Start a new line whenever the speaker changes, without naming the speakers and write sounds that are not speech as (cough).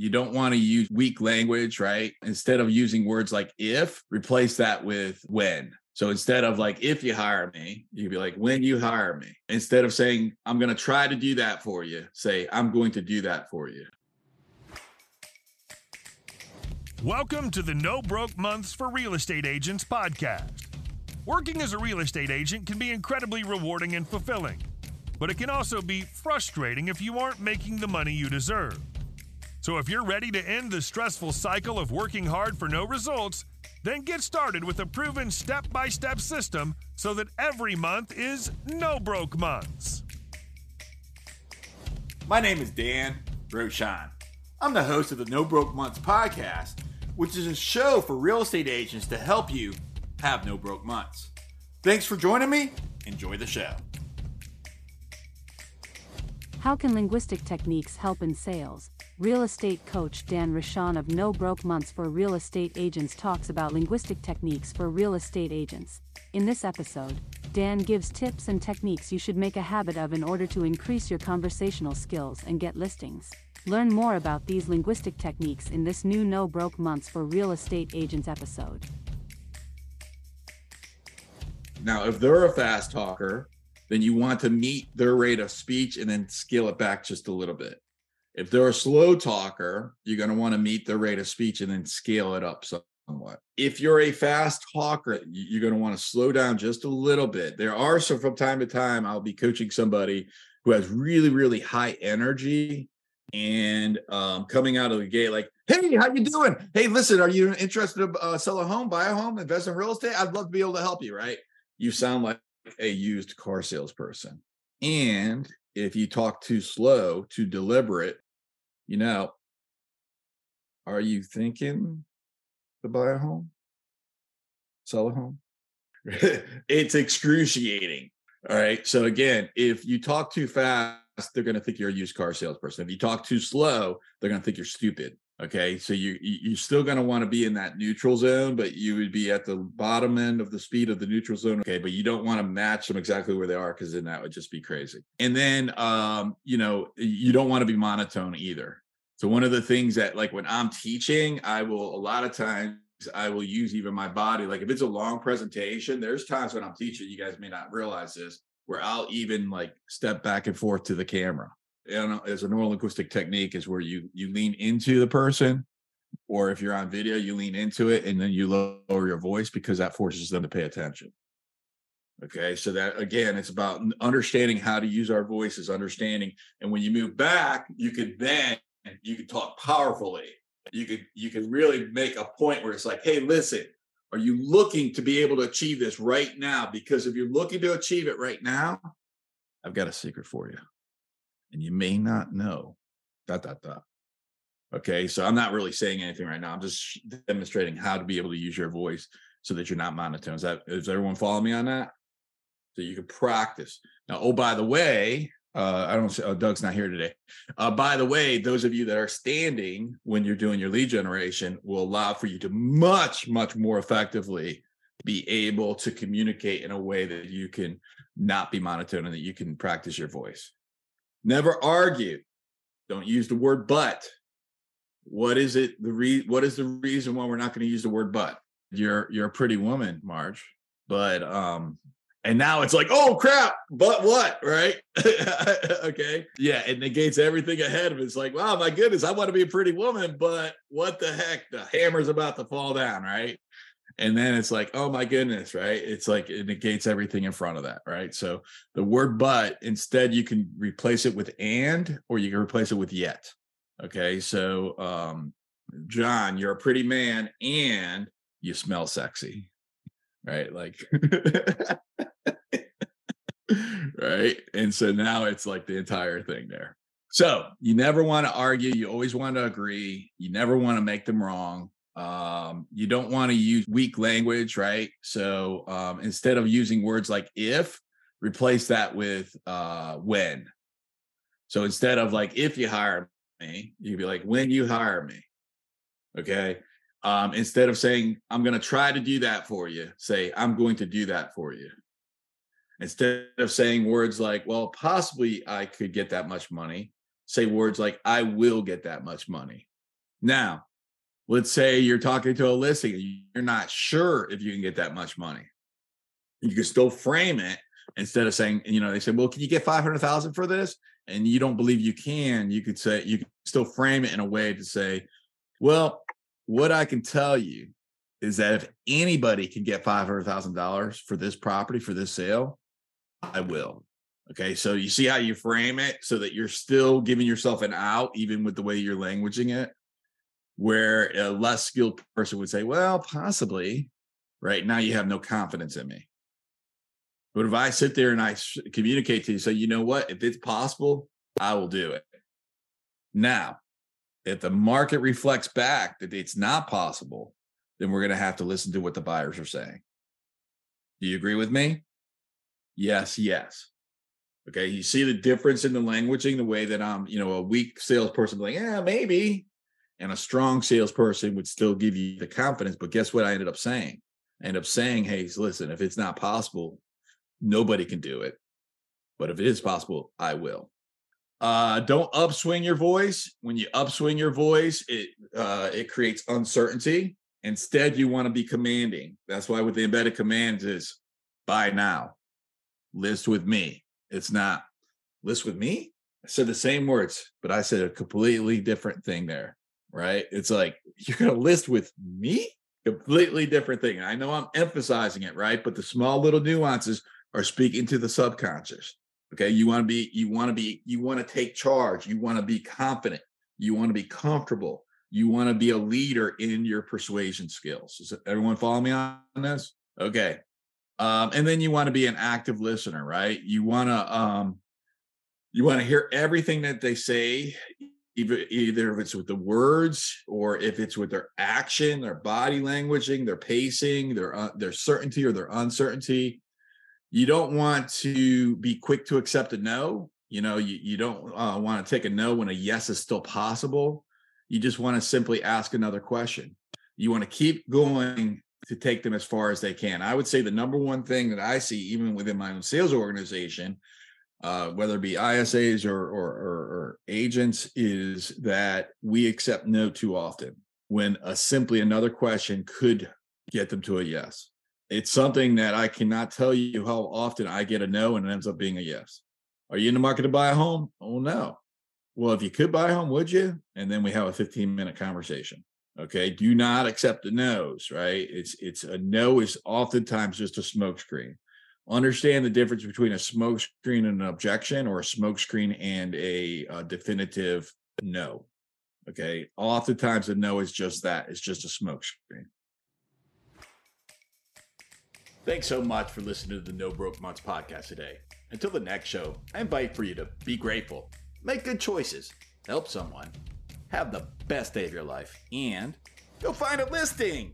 You don't want to use weak language, right? Instead of using words like if, replace that with when. So instead of like, if you hire me, you would be like, when you hire me. Instead of saying, I'm going to try to do that for you, say, I'm going to do that for you.
Welcome to the No Broke Months for Real Estate Agents podcast. Working as a real estate agent can be incredibly rewarding and fulfilling, but it can also be frustrating if you aren't making the money you deserve. So if you're ready to end the stressful cycle of working hard for no results, then get started with a proven step by step system so that every month is no broke months.
My name is Dan Rochon. I'm the host of the No Broke Months podcast, which is a show for real estate agents to help you have no broke months. Thanks for joining me. Enjoy the show.
How can linguistic techniques help in sales? Real estate coach Dan Rochon of No Broke Months for Real Estate Agents talks about linguistic techniques for real estate agents. In this episode, Dan gives tips and techniques you should make a habit of in order to increase your conversational skills and get listings. Learn more about these linguistic techniques in this new No Broke Months for Real Estate Agents episode.
Now, if they're a fast talker, then you want to meet their rate of speech and then scale it back just a little bit. If they're a slow talker, you're going to want to meet their rate of speech and then scale it up somewhat. If you're a fast talker, you're going to want to slow down just a little bit. There are some from time to time, I'll be coaching somebody who has really, really high energy and um, coming out of the gate like, hey, how you doing? Hey, listen, are you interested to uh, sell a home, buy a home, invest in real estate? I'd love to be able to help you, right? You sound like a used car salesperson. And if you talk too slow, too deliberate, you know, are you thinking to buy a home? Sell a home? (laughs) it's excruciating. All right. So again, if you talk too fast, they're going to think you're a used car salesperson. If you talk too slow, they're going to think you're stupid. Okay, so you you're still going to want to be in that neutral zone, but you would be at the bottom end of the speed of the neutral zone. Okay, but you don't want to match them exactly where they are because then that would just be crazy. And then um, you know you don't want to be monotone either. So one of the things that like when I'm teaching, I will a lot of times I will use even my body. Like if it's a long presentation, there's times when I'm teaching, you guys may not realize this, where I'll even like step back and forth to the camera as a neurolinguistic technique is where you you lean into the person or if you're on video you lean into it and then you lower your voice because that forces them to pay attention. Okay so that again it's about understanding how to use our voices understanding and when you move back you could then you can talk powerfully. You could you can really make a point where it's like hey listen are you looking to be able to achieve this right now? Because if you're looking to achieve it right now i've got a secret for you and you may not know dot dot dot okay so i'm not really saying anything right now i'm just demonstrating how to be able to use your voice so that you're not monotone is that is everyone following me on that so you can practice now oh by the way uh, I don't. Oh, Doug's not here today. Uh, by the way, those of you that are standing when you're doing your lead generation will allow for you to much, much more effectively be able to communicate in a way that you can not be monotone and that you can practice your voice. Never argue. Don't use the word but. What is it? The re- what is the reason why we're not going to use the word but? You're you're a pretty woman, Marge. But um, and now it's like, oh crap, but what? Right? (laughs) okay. Yeah, it negates everything ahead of it. It's like, wow, my goodness, I want to be a pretty woman, but what the heck? The hammer's about to fall down, right? And then it's like oh my goodness right? It's like it negates everything in front of that right? So the word but instead you can replace it with and or you can replace it with yet okay? So um john you're a pretty man and you smell sexy right? Like (laughs) right? And so now it's like the entire thing there. So you never want to argue you always want to agree you never want to make them wrong um, you don't want to use weak language, right? So um, instead of using words like if, replace that with uh, when. So instead of like if you hire me, you'd be like when you hire me. Okay. Um, instead of saying I'm going to try to do that for you, say I'm going to do that for you. Instead of saying words like, well, possibly I could get that much money, say words like I will get that much money Now, let's say you're talking to a listing, you're not sure if you can get that much money. You can still frame it instead of saying, you know, they say, well, can you get 500,000 for this? And you don't believe you can, you could say, you can still frame it in a way to say, well, what I can tell you is that if anybody can get $500,000 for this property, for this sale, I will. Okay. So you see how you frame it so that you're still giving yourself an out, even with the way you're languaging it, where a less skilled person would say, well, possibly, right? Now you have no confidence in me. But if I sit there and I communicate to you, say, you know what, if it's possible, I will do it. Now, if the market reflects back that it's not possible, then we're going to have to listen to what the buyers are saying. Do you agree with me? Yes, yes. Okay. You see the difference in the languaging, the way that I'm, you know, a weak salesperson like, yeah, maybe. And a strong salesperson would still give you the confidence. But guess what I ended up saying? I ended up saying, hey, listen, if it's not possible, nobody can do it. But if it is possible, I will. Uh, don't upswing your voice. When you upswing your voice, it uh, it creates uncertainty. Instead, you want to be commanding. That's why with the embedded commands is buy now, list with me. It's not list with me. I said the same words, but I said a completely different thing there. Right? It's like you're gonna list with me, completely different thing. I know I'm emphasizing it, right? But the small little nuances are speaking to the subconscious. Okay. You want to be, you want to be, you want to take charge. You want to be confident. You want to be comfortable. You want to be a leader in your persuasion skills. Does everyone follow me on this? Okay. Um, and then you want to be an active listener, right? You want to, um, you want to hear everything that they say, either, either if it's with the words or if it's with their action, their body languaging, their pacing, their uh, their certainty or their uncertainty you don't want to be quick to accept a no. You know, you, you don't uh, want to take a no when a yes is still possible. You just want to simply ask another question. You want to keep going to take them as far as they can. I would say the number one thing that I see, even within my own sales organization, uh, whether it be ISAs or, or, or, or agents, is that we accept no too often when a simply another question could get them to a yes it's something that I cannot tell you how often I get a no and it ends up being a yes. Are you in the market to buy a home? Oh, no. Well, if you could buy a home, would you? And then we have a 15 minute conversation. Okay. Do not accept the no's, right? It's, it's a no is oftentimes just a smokescreen. Understand the difference between a smokescreen and an objection or a smokescreen and a, a definitive no. Okay. Oftentimes a no is just that. It's just a smokescreen. Thanks so much for listening to the No Broke Months podcast today. Until the next show, I invite for you to be grateful, make good choices, help someone, have the best day of your life, and go find a listing.